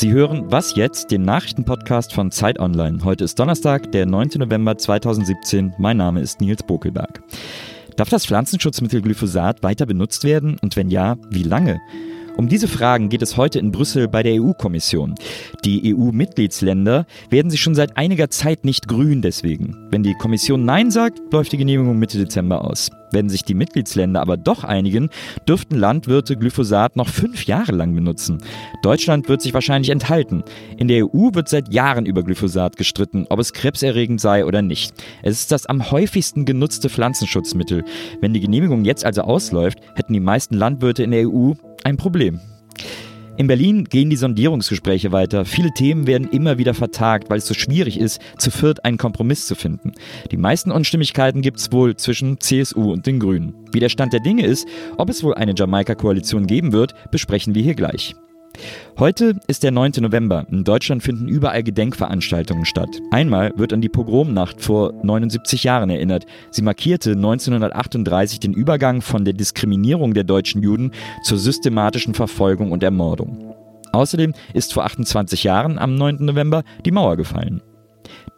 Sie hören Was jetzt, den Nachrichtenpodcast von Zeit Online. Heute ist Donnerstag, der 9. November 2017. Mein Name ist Nils Bokelberg. Darf das Pflanzenschutzmittel Glyphosat weiter benutzt werden und wenn ja, wie lange? Um diese Fragen geht es heute in Brüssel bei der EU-Kommission. Die EU-Mitgliedsländer werden sich schon seit einiger Zeit nicht grün deswegen. Wenn die Kommission Nein sagt, läuft die Genehmigung Mitte Dezember aus. Wenn sich die Mitgliedsländer aber doch einigen, dürften Landwirte Glyphosat noch fünf Jahre lang benutzen. Deutschland wird sich wahrscheinlich enthalten. In der EU wird seit Jahren über Glyphosat gestritten, ob es krebserregend sei oder nicht. Es ist das am häufigsten genutzte Pflanzenschutzmittel. Wenn die Genehmigung jetzt also ausläuft, hätten die meisten Landwirte in der EU ein Problem. In Berlin gehen die Sondierungsgespräche weiter. Viele Themen werden immer wieder vertagt, weil es so schwierig ist, zu viert einen Kompromiss zu finden. Die meisten Unstimmigkeiten gibt es wohl zwischen CSU und den Grünen. Wie der Stand der Dinge ist, ob es wohl eine Jamaika-Koalition geben wird, besprechen wir hier gleich. Heute ist der 9. November. In Deutschland finden überall Gedenkveranstaltungen statt. Einmal wird an die Pogromnacht vor 79 Jahren erinnert. Sie markierte 1938 den Übergang von der Diskriminierung der deutschen Juden zur systematischen Verfolgung und Ermordung. Außerdem ist vor 28 Jahren am 9. November die Mauer gefallen.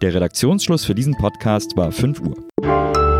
Der Redaktionsschluss für diesen Podcast war 5 Uhr.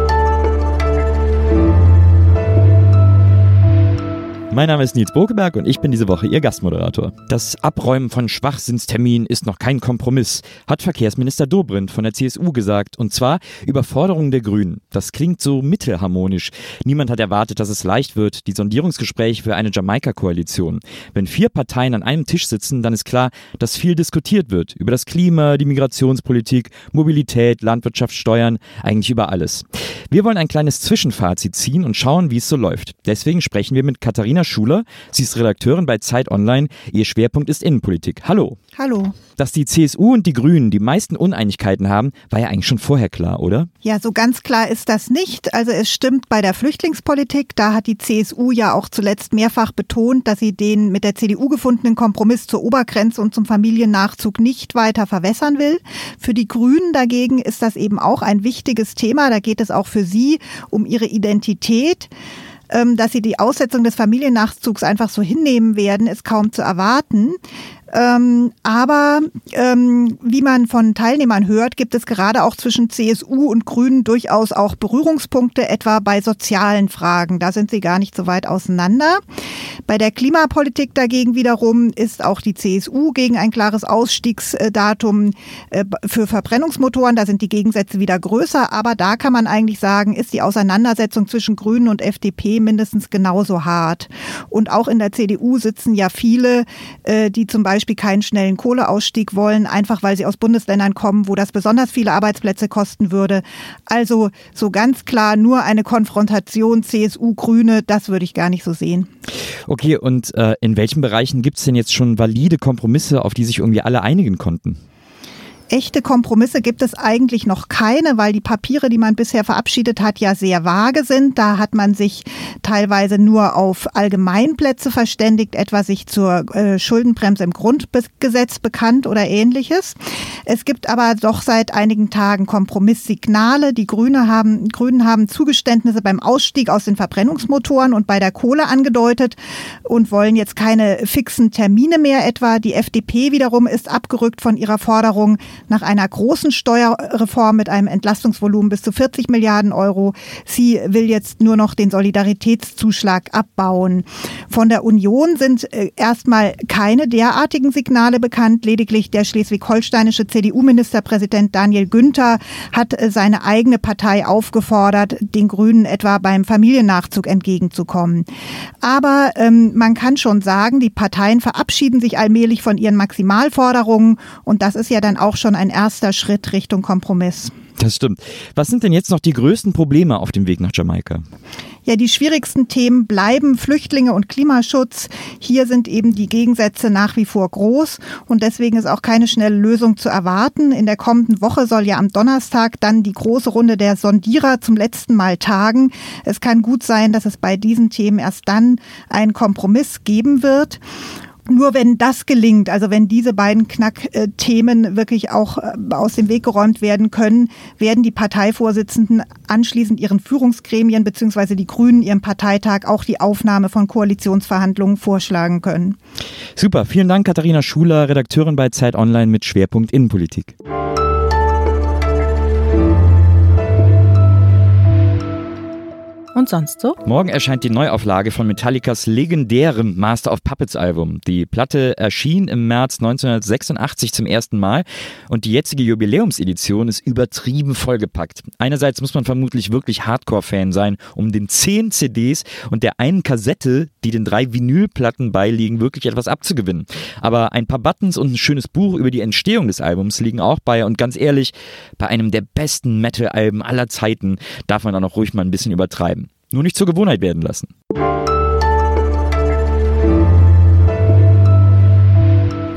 Mein Name ist Nils Bokeberg und ich bin diese Woche Ihr Gastmoderator. Das Abräumen von Schwachsinnsterminen ist noch kein Kompromiss, hat Verkehrsminister Dobrindt von der CSU gesagt. Und zwar über Forderungen der Grünen. Das klingt so mittelharmonisch. Niemand hat erwartet, dass es leicht wird, die Sondierungsgespräche für eine Jamaika-Koalition. Wenn vier Parteien an einem Tisch sitzen, dann ist klar, dass viel diskutiert wird. Über das Klima, die Migrationspolitik, Mobilität, Landwirtschaft, Steuern, eigentlich über alles. Wir wollen ein kleines Zwischenfazit ziehen und schauen, wie es so läuft. Deswegen sprechen wir mit Katharina Katharina Schuler. Sie ist Redakteurin bei Zeit Online. Ihr Schwerpunkt ist Innenpolitik. Hallo. Hallo. Dass die CSU und die Grünen die meisten Uneinigkeiten haben, war ja eigentlich schon vorher klar, oder? Ja, so ganz klar ist das nicht. Also es stimmt bei der Flüchtlingspolitik. Da hat die CSU ja auch zuletzt mehrfach betont, dass sie den mit der CDU gefundenen Kompromiss zur Obergrenze und zum Familiennachzug nicht weiter verwässern will. Für die Grünen dagegen ist das eben auch ein wichtiges Thema. Da geht es auch für sie um ihre Identität. Ähm, dass sie die Aussetzung des Familiennachzugs einfach so hinnehmen werden, ist kaum zu erwarten. Ähm, aber ähm, wie man von Teilnehmern hört, gibt es gerade auch zwischen CSU und Grünen durchaus auch Berührungspunkte, etwa bei sozialen Fragen. Da sind sie gar nicht so weit auseinander. Bei der Klimapolitik dagegen wiederum ist auch die CSU gegen ein klares Ausstiegsdatum äh, für Verbrennungsmotoren. Da sind die Gegensätze wieder größer. Aber da kann man eigentlich sagen, ist die Auseinandersetzung zwischen Grünen und FDP mindestens genauso hart. Und auch in der CDU sitzen ja viele, äh, die zum Beispiel Beispiel keinen schnellen Kohleausstieg wollen, einfach weil sie aus Bundesländern kommen, wo das besonders viele Arbeitsplätze kosten würde. Also so ganz klar nur eine Konfrontation CSU-Grüne, das würde ich gar nicht so sehen. Okay, und äh, in welchen Bereichen gibt es denn jetzt schon valide Kompromisse, auf die sich irgendwie alle einigen konnten? Echte Kompromisse gibt es eigentlich noch keine, weil die Papiere, die man bisher verabschiedet hat, ja sehr vage sind. Da hat man sich teilweise nur auf Allgemeinplätze verständigt, etwa sich zur äh, Schuldenbremse im Grundgesetz bekannt oder ähnliches. Es gibt aber doch seit einigen Tagen Kompromisssignale. Die Grüne haben, Grünen haben Zugeständnisse beim Ausstieg aus den Verbrennungsmotoren und bei der Kohle angedeutet und wollen jetzt keine fixen Termine mehr etwa. Die FDP wiederum ist abgerückt von ihrer Forderung nach einer großen Steuerreform mit einem Entlastungsvolumen bis zu 40 Milliarden Euro. Sie will jetzt nur noch den Solidaritätszuschlag abbauen. Von der Union sind äh, erstmal keine derartigen Signale bekannt. Lediglich der schleswig-holsteinische CDU-Ministerpräsident Daniel Günther hat äh, seine eigene Partei aufgefordert, den Grünen etwa beim Familiennachzug entgegenzukommen. Aber ähm, man kann schon sagen, die Parteien verabschieden sich allmählich von ihren Maximalforderungen und das ist ja dann auch schon ein erster Schritt Richtung Kompromiss. Das stimmt. Was sind denn jetzt noch die größten Probleme auf dem Weg nach Jamaika? Ja, die schwierigsten Themen bleiben Flüchtlinge und Klimaschutz. Hier sind eben die Gegensätze nach wie vor groß und deswegen ist auch keine schnelle Lösung zu erwarten. In der kommenden Woche soll ja am Donnerstag dann die große Runde der Sondierer zum letzten Mal tagen. Es kann gut sein, dass es bei diesen Themen erst dann einen Kompromiss geben wird. Nur wenn das gelingt, also wenn diese beiden Knackthemen wirklich auch äh, aus dem Weg geräumt werden können, werden die Parteivorsitzenden anschließend ihren Führungsgremien bzw. die Grünen ihrem Parteitag auch die Aufnahme von Koalitionsverhandlungen vorschlagen können. Super, vielen Dank Katharina Schuler, Redakteurin bei Zeit Online mit Schwerpunkt Innenpolitik. Und sonst so? Morgen erscheint die Neuauflage von Metallicas legendärem Master of Puppets Album. Die Platte erschien im März 1986 zum ersten Mal und die jetzige Jubiläumsedition ist übertrieben vollgepackt. Einerseits muss man vermutlich wirklich Hardcore-Fan sein, um den zehn CDs und der einen Kassette, die den drei Vinylplatten beiliegen, wirklich etwas abzugewinnen. Aber ein paar Buttons und ein schönes Buch über die Entstehung des Albums liegen auch bei und ganz ehrlich, bei einem der besten Metal-Alben aller Zeiten darf man auch noch ruhig mal ein bisschen übertreiben. Nur nicht zur Gewohnheit werden lassen.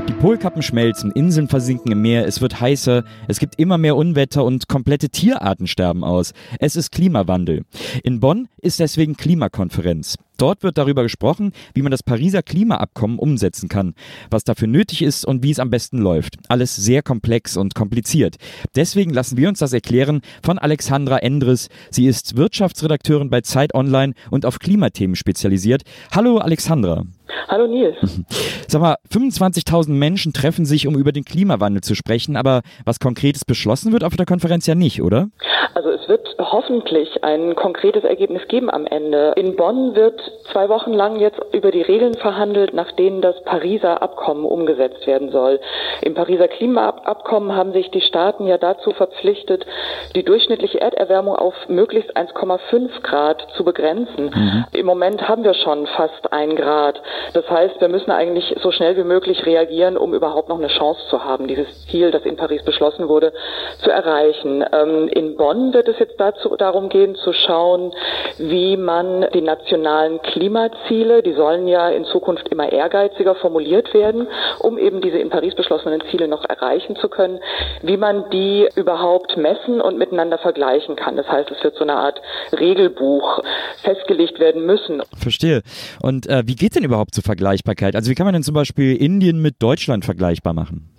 Die Polkappen schmelzen, Inseln versinken im Meer, es wird heißer, es gibt immer mehr Unwetter und komplette Tierarten sterben aus. Es ist Klimawandel. In Bonn ist deswegen Klimakonferenz. Dort wird darüber gesprochen, wie man das Pariser Klimaabkommen umsetzen kann, was dafür nötig ist und wie es am besten läuft. Alles sehr komplex und kompliziert. Deswegen lassen wir uns das erklären von Alexandra Endres. Sie ist Wirtschaftsredakteurin bei Zeit Online und auf Klimathemen spezialisiert. Hallo Alexandra. Hallo Nils. Sag mal, 25.000 Menschen treffen sich, um über den Klimawandel zu sprechen, aber was Konkretes beschlossen wird auf der Konferenz ja nicht, oder? Also es wird hoffentlich ein konkretes Ergebnis geben am Ende. In Bonn wird zwei Wochen lang jetzt über die Regeln verhandelt, nach denen das Pariser Abkommen umgesetzt werden soll. Im Pariser Klimaabkommen haben sich die Staaten ja dazu verpflichtet, die durchschnittliche Erderwärmung auf möglichst 1,5 Grad zu begrenzen. Mhm. Im Moment haben wir schon fast ein Grad. Das heißt, wir müssen eigentlich so schnell wie möglich reagieren, um überhaupt noch eine Chance zu haben, dieses Ziel, das in Paris beschlossen wurde, zu erreichen. Ähm, in Bonn wird es jetzt dazu darum gehen, zu schauen, wie man die nationalen Klimaziele, die sollen ja in Zukunft immer ehrgeiziger formuliert werden, um eben diese in Paris beschlossenen Ziele noch erreichen zu können, wie man die überhaupt messen und miteinander vergleichen kann. Das heißt, es wird so eine Art Regelbuch festgelegt werden müssen. Verstehe. Und äh, wie geht denn überhaupt zur Vergleichbarkeit? Also wie kann man denn zum Beispiel Indien mit Deutschland vergleichbar machen?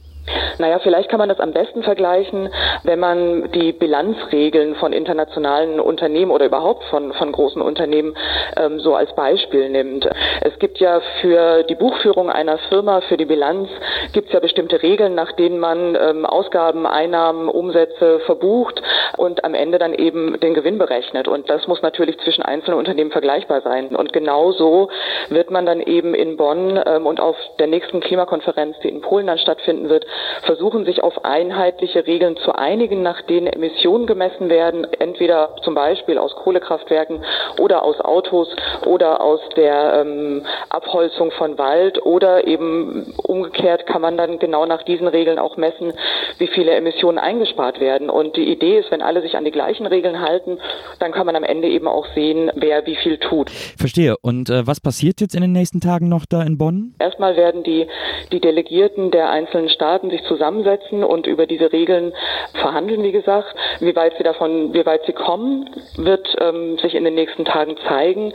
Naja, vielleicht kann man das am besten vergleichen, wenn man die Bilanzregeln von internationalen Unternehmen oder überhaupt von, von großen Unternehmen ähm, so als Beispiel nimmt. Es gibt ja für die Buchführung einer Firma, für die Bilanz, gibt es ja bestimmte Regeln, nach denen man ähm, Ausgaben, Einnahmen, Umsätze verbucht und am Ende dann eben den Gewinn berechnet. Und das muss natürlich zwischen einzelnen Unternehmen vergleichbar sein. Und genau so wird man dann eben in Bonn ähm, und auf der nächsten Klimakonferenz, die in Polen dann stattfinden wird, versuchen, sich auf einheitliche Regeln zu einigen, nach denen Emissionen gemessen werden, entweder zum Beispiel aus Kohlekraftwerken oder aus Autos oder aus der ähm, Abholzung von Wald oder eben umgekehrt kann man dann genau nach diesen Regeln auch messen, wie viele Emissionen eingespart werden. Und die Idee ist, wenn alle sich an die gleichen Regeln halten, dann kann man am Ende eben auch sehen, wer wie viel tut. Verstehe. Und äh, was passiert jetzt in den nächsten Tagen noch da in Bonn? Erstmal werden die, die Delegierten der einzelnen Staaten sich zusammensetzen und über diese Regeln verhandeln, wie gesagt. Wie weit sie davon, wie weit sie kommen, wird ähm, sich in den nächsten Tagen zeigen.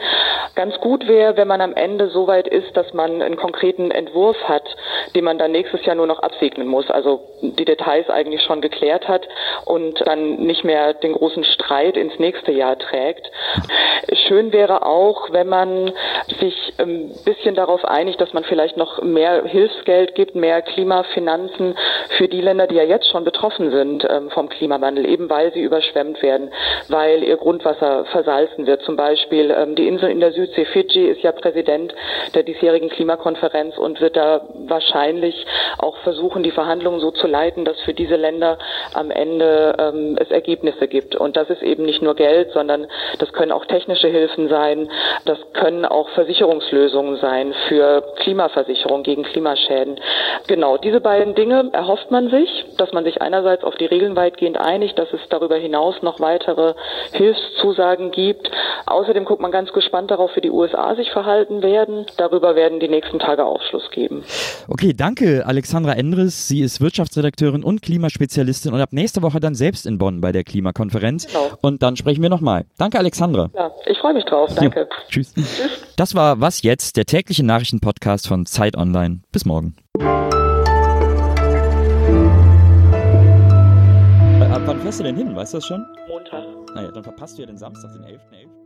Ganz gut wäre, wenn man am Ende so weit ist, dass man einen konkreten Entwurf hat, den man dann nächstes Jahr nur noch absegnen muss. Also die Details eigentlich schon geklärt hat und dann nicht mehr den großen Streit ins nächste Jahr trägt. Schön wäre auch, wenn man sich ein bisschen darauf einigt, dass man vielleicht noch mehr Hilfsgeld gibt, mehr Klimafinanzen für die Länder, die ja jetzt schon betroffen sind ähm, vom Klimawandel, eben weil sie überschwemmt werden, weil ihr Grundwasser versalzen wird. Zum Beispiel ähm, die Insel in der Südsee, Fidschi, ist ja Präsident der diesjährigen Klimakonferenz und wird da wahrscheinlich auch versuchen, die Verhandlungen so zu leiten, dass für diese Länder am Ende ähm, es Ergebnisse gibt. Und das ist eben nicht nur Geld, sondern das können auch technische Hilfen sein, das können auch Versicherungslösungen sein für Klimaversicherung gegen Klimaschäden. Genau, diese beiden Dinge erhofft man sich, dass man sich einerseits auf die Regeln weitgehend einigt, dass es darüber hinaus noch weitere Hilfszusagen gibt. Außerdem guckt man ganz gespannt darauf, wie die USA sich verhalten werden. Darüber werden die nächsten Tage Aufschluss geben. Okay, danke Alexandra Endres. Sie ist Wirtschaftsredakteurin und Klimaspezialistin und ab nächste Woche dann selbst in Bonn bei der Klimakonferenz. Genau. Und dann sprechen wir nochmal. Danke Alexandra. Ja, ich freue mich drauf. Danke. Ja, tschüss. tschüss. Das war war Was jetzt, der tägliche Nachrichtenpodcast von Zeit Online. Bis morgen. Äh, ab wann fährst du denn hin? Weißt du das schon? Montag. Naja, dann verpasst du ja den Samstag, den 11.11. .11.